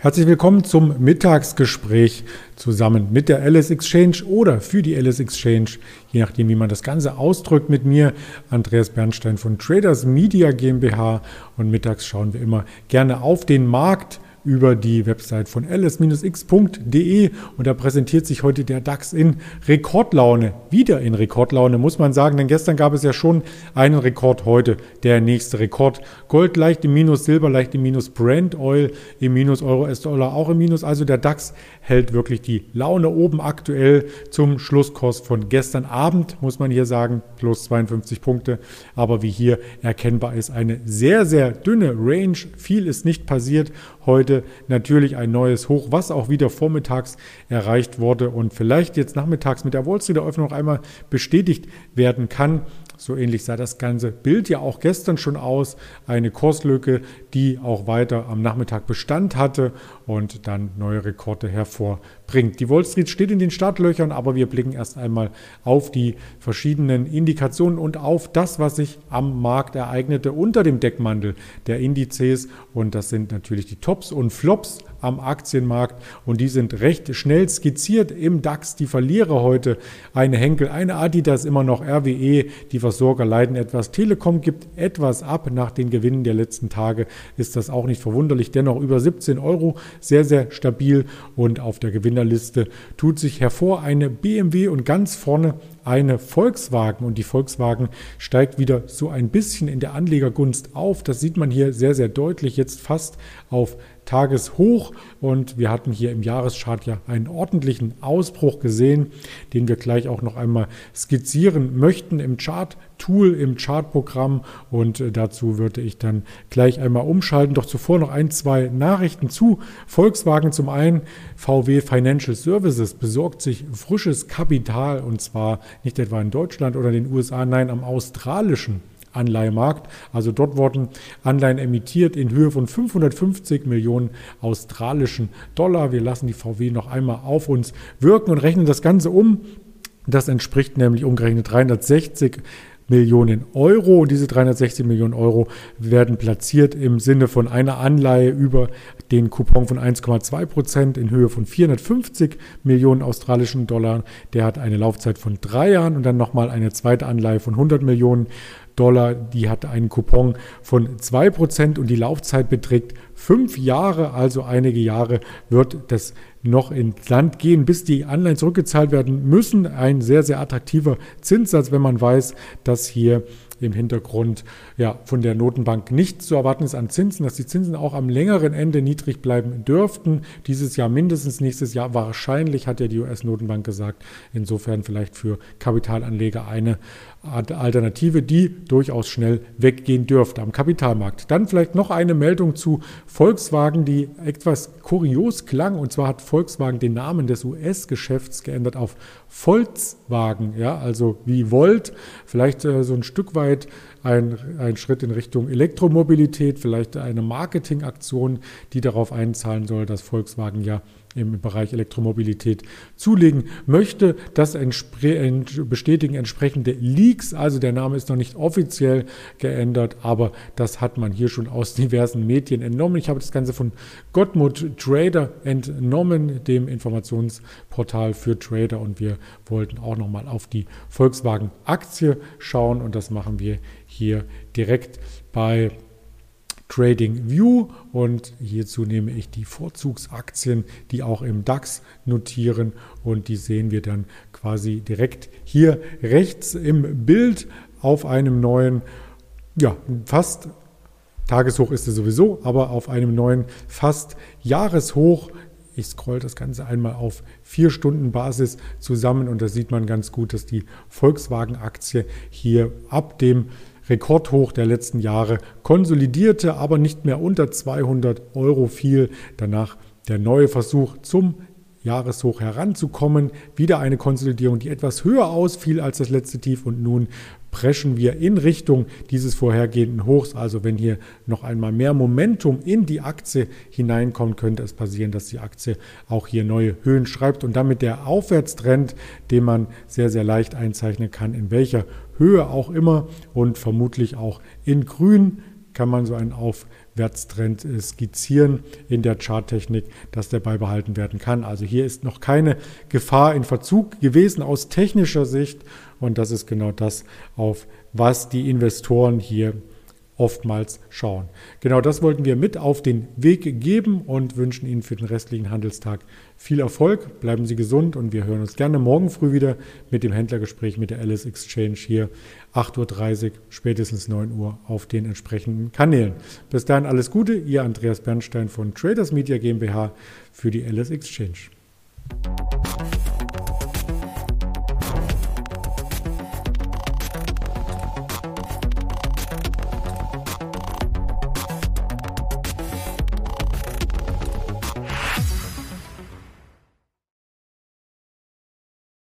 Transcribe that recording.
Herzlich willkommen zum Mittagsgespräch zusammen mit der Alice Exchange oder für die Alice Exchange, je nachdem, wie man das Ganze ausdrückt, mit mir, Andreas Bernstein von Traders Media GmbH. Und mittags schauen wir immer gerne auf den Markt über die Website von ls-x.de und da präsentiert sich heute der DAX in Rekordlaune. Wieder in Rekordlaune, muss man sagen, denn gestern gab es ja schon einen Rekord, heute der nächste Rekord. Gold leicht im Minus, Silber leicht im Minus, Brent Oil im Minus, Euro, S-Dollar auch im Minus. Also der DAX hält wirklich die Laune oben aktuell zum Schlusskurs von gestern Abend, muss man hier sagen, plus 52 Punkte. Aber wie hier erkennbar ist, eine sehr, sehr dünne Range. Viel ist nicht passiert. Heute natürlich ein neues Hoch, was auch wieder vormittags erreicht wurde und vielleicht jetzt nachmittags mit der Wall Street Eröffnung noch einmal bestätigt werden kann. So ähnlich sah das ganze Bild ja auch gestern schon aus. Eine Kurslücke, die auch weiter am Nachmittag Bestand hatte und dann neue Rekorde hervorbringt. Die Wall Street steht in den Startlöchern, aber wir blicken erst einmal auf die verschiedenen Indikationen und auf das, was sich am Markt ereignete unter dem Deckmantel der Indizes. Und das sind natürlich die Tops und Flops am Aktienmarkt und die sind recht schnell skizziert im DAX. Die Verlierer heute eine Henkel, eine Adidas, immer noch RWE. Die Versorger leiden etwas. Telekom gibt etwas ab nach den Gewinnen der letzten Tage. Ist das auch nicht verwunderlich. Dennoch über 17 Euro sehr, sehr stabil und auf der Gewinnerliste tut sich hervor eine BMW und ganz vorne eine Volkswagen und die Volkswagen steigt wieder so ein bisschen in der Anlegergunst auf. Das sieht man hier sehr, sehr deutlich, jetzt fast auf Tageshoch und wir hatten hier im Jahreschart ja einen ordentlichen Ausbruch gesehen, den wir gleich auch noch einmal skizzieren möchten im Chart-Tool, im Chartprogramm und äh, dazu würde ich dann gleich einmal umschalten. Doch zuvor noch ein, zwei Nachrichten zu Volkswagen. Zum einen VW Financial Services besorgt sich frisches Kapital und zwar nicht etwa in Deutschland oder den USA, nein am australischen Anleihemarkt. Also dort wurden Anleihen emittiert in Höhe von 550 Millionen australischen Dollar. Wir lassen die VW noch einmal auf uns wirken und rechnen das Ganze um. Das entspricht nämlich umgerechnet 360 Millionen Euro. Und diese 360 Millionen Euro werden platziert im Sinne von einer Anleihe über den Coupon von 1,2 Prozent in Höhe von 450 Millionen australischen Dollar. Der hat eine Laufzeit von drei Jahren und dann nochmal eine zweite Anleihe von 100 Millionen Dollar, die hat einen Coupon von 2% und die Laufzeit beträgt fünf Jahre, also einige Jahre wird das noch ins Land gehen, bis die Anleihen zurückgezahlt werden müssen. Ein sehr, sehr attraktiver Zinssatz, wenn man weiß, dass hier im Hintergrund ja, von der Notenbank nicht zu erwarten ist an Zinsen, dass die Zinsen auch am längeren Ende niedrig bleiben dürften. Dieses Jahr mindestens, nächstes Jahr wahrscheinlich, hat ja die US-Notenbank gesagt. Insofern vielleicht für Kapitalanleger eine Alternative, die durchaus schnell weggehen dürfte am Kapitalmarkt. Dann vielleicht noch eine Meldung zu Volkswagen, die etwas kurios klang. Und zwar hat Volkswagen den Namen des US-Geschäfts geändert auf Volkswagen, ja, also wie Volt, vielleicht äh, so ein Stück weit ein, ein Schritt in Richtung Elektromobilität, vielleicht eine Marketingaktion, die darauf einzahlen soll, dass Volkswagen ja im Bereich Elektromobilität zulegen möchte. Das bestätigen entsprechende Leaks. Also der Name ist noch nicht offiziell geändert, aber das hat man hier schon aus diversen Medien entnommen. Ich habe das Ganze von Gottmut Trader entnommen, dem Informationsportal für Trader. Und wir wollten auch nochmal auf die Volkswagen-Aktie schauen. Und das machen wir hier direkt bei Trading View. Und hierzu nehme ich die Vorzugsaktien, die auch im DAX notieren. Und die sehen wir dann quasi direkt hier rechts im Bild auf einem neuen, ja, fast Tageshoch ist es sowieso, aber auf einem neuen fast Jahreshoch. Ich scroll das Ganze einmal auf vier Stunden Basis zusammen. Und da sieht man ganz gut, dass die Volkswagen-Aktie hier ab dem Rekordhoch der letzten Jahre, konsolidierte, aber nicht mehr unter 200 Euro fiel. Danach der neue Versuch zum Jahreshoch heranzukommen. Wieder eine Konsolidierung, die etwas höher ausfiel als das letzte Tief und nun preschen wir in Richtung dieses vorhergehenden Hochs. Also wenn hier noch einmal mehr Momentum in die Aktie hineinkommt, könnte es passieren, dass die Aktie auch hier neue Höhen schreibt und damit der Aufwärtstrend, den man sehr, sehr leicht einzeichnen kann, in welcher Höhe auch immer und vermutlich auch in grün kann man so einen Aufwärtstrend Aufwärtstrend äh, skizzieren in der Charttechnik, dass der beibehalten werden kann. Also hier ist noch keine Gefahr in Verzug gewesen aus technischer Sicht und das ist genau das, auf was die Investoren hier oftmals schauen. Genau das wollten wir mit auf den Weg geben und wünschen Ihnen für den restlichen Handelstag viel Erfolg. Bleiben Sie gesund und wir hören uns gerne morgen früh wieder mit dem Händlergespräch mit der Alice Exchange hier 8.30 Uhr, spätestens 9 Uhr auf den entsprechenden Kanälen. Bis dahin alles Gute, Ihr Andreas Bernstein von Traders Media GmbH für die Alice Exchange.